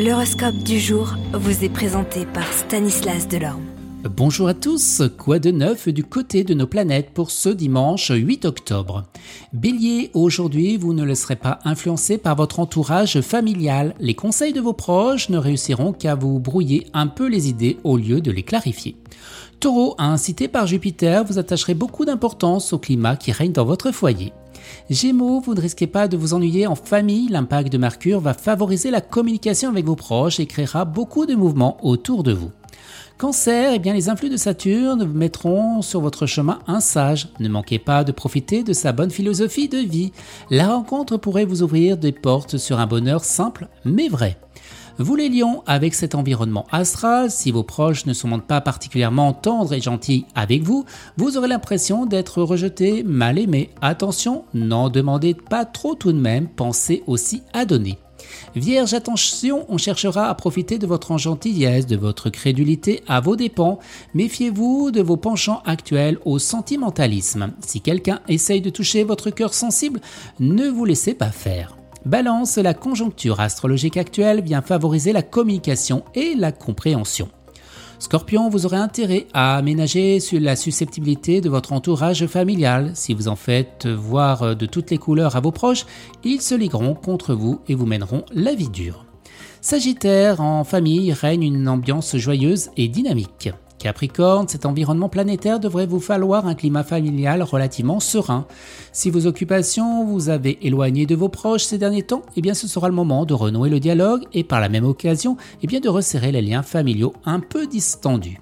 L'horoscope du jour vous est présenté par Stanislas Delorme. Bonjour à tous, quoi de neuf du côté de nos planètes pour ce dimanche 8 octobre? Bélier, aujourd'hui vous ne laisserez pas influencer par votre entourage familial. Les conseils de vos proches ne réussiront qu'à vous brouiller un peu les idées au lieu de les clarifier. Taureau, incité par Jupiter, vous attacherez beaucoup d'importance au climat qui règne dans votre foyer. Gémeaux, vous ne risquez pas de vous ennuyer en famille, l'impact de Mercure va favoriser la communication avec vos proches et créera beaucoup de mouvements autour de vous. Cancer, eh bien les influx de Saturne mettront sur votre chemin un sage. Ne manquez pas de profiter de sa bonne philosophie de vie. La rencontre pourrait vous ouvrir des portes sur un bonheur simple mais vrai. Vous les lions, avec cet environnement astral, si vos proches ne sont pas particulièrement tendres et gentils avec vous, vous aurez l'impression d'être rejeté, mal aimé. Attention, n'en demandez pas trop tout de même, pensez aussi à donner. Vierge, attention, on cherchera à profiter de votre gentillesse, de votre crédulité à vos dépens. Méfiez-vous de vos penchants actuels au sentimentalisme. Si quelqu'un essaye de toucher votre cœur sensible, ne vous laissez pas faire. Balance, la conjoncture astrologique actuelle vient favoriser la communication et la compréhension. Scorpion, vous aurez intérêt à aménager sur la susceptibilité de votre entourage familial. Si vous en faites voir de toutes les couleurs à vos proches, ils se ligueront contre vous et vous mèneront la vie dure. Sagittaire, en famille règne une ambiance joyeuse et dynamique. Capricorne, cet environnement planétaire devrait vous falloir un climat familial relativement serein. Si vos occupations vous avez éloigné de vos proches ces derniers temps, eh bien ce sera le moment de renouer le dialogue et par la même occasion, eh bien de resserrer les liens familiaux un peu distendus.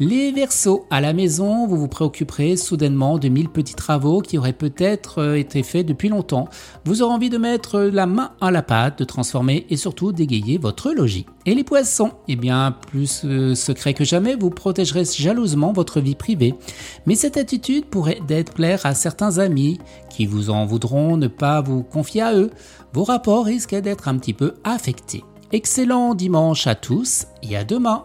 Les Verseaux, à la maison, vous vous préoccuperez soudainement de mille petits travaux qui auraient peut-être euh, été faits depuis longtemps. Vous aurez envie de mettre la main à la pâte, de transformer et surtout d'égayer votre logis. Et les poissons, eh bien, plus euh, secret que jamais, vous protégerez jalousement votre vie privée. Mais cette attitude pourrait être claire à certains amis qui vous en voudront ne pas vous confier à eux. Vos rapports risquent d'être un petit peu affectés. Excellent dimanche à tous et à demain.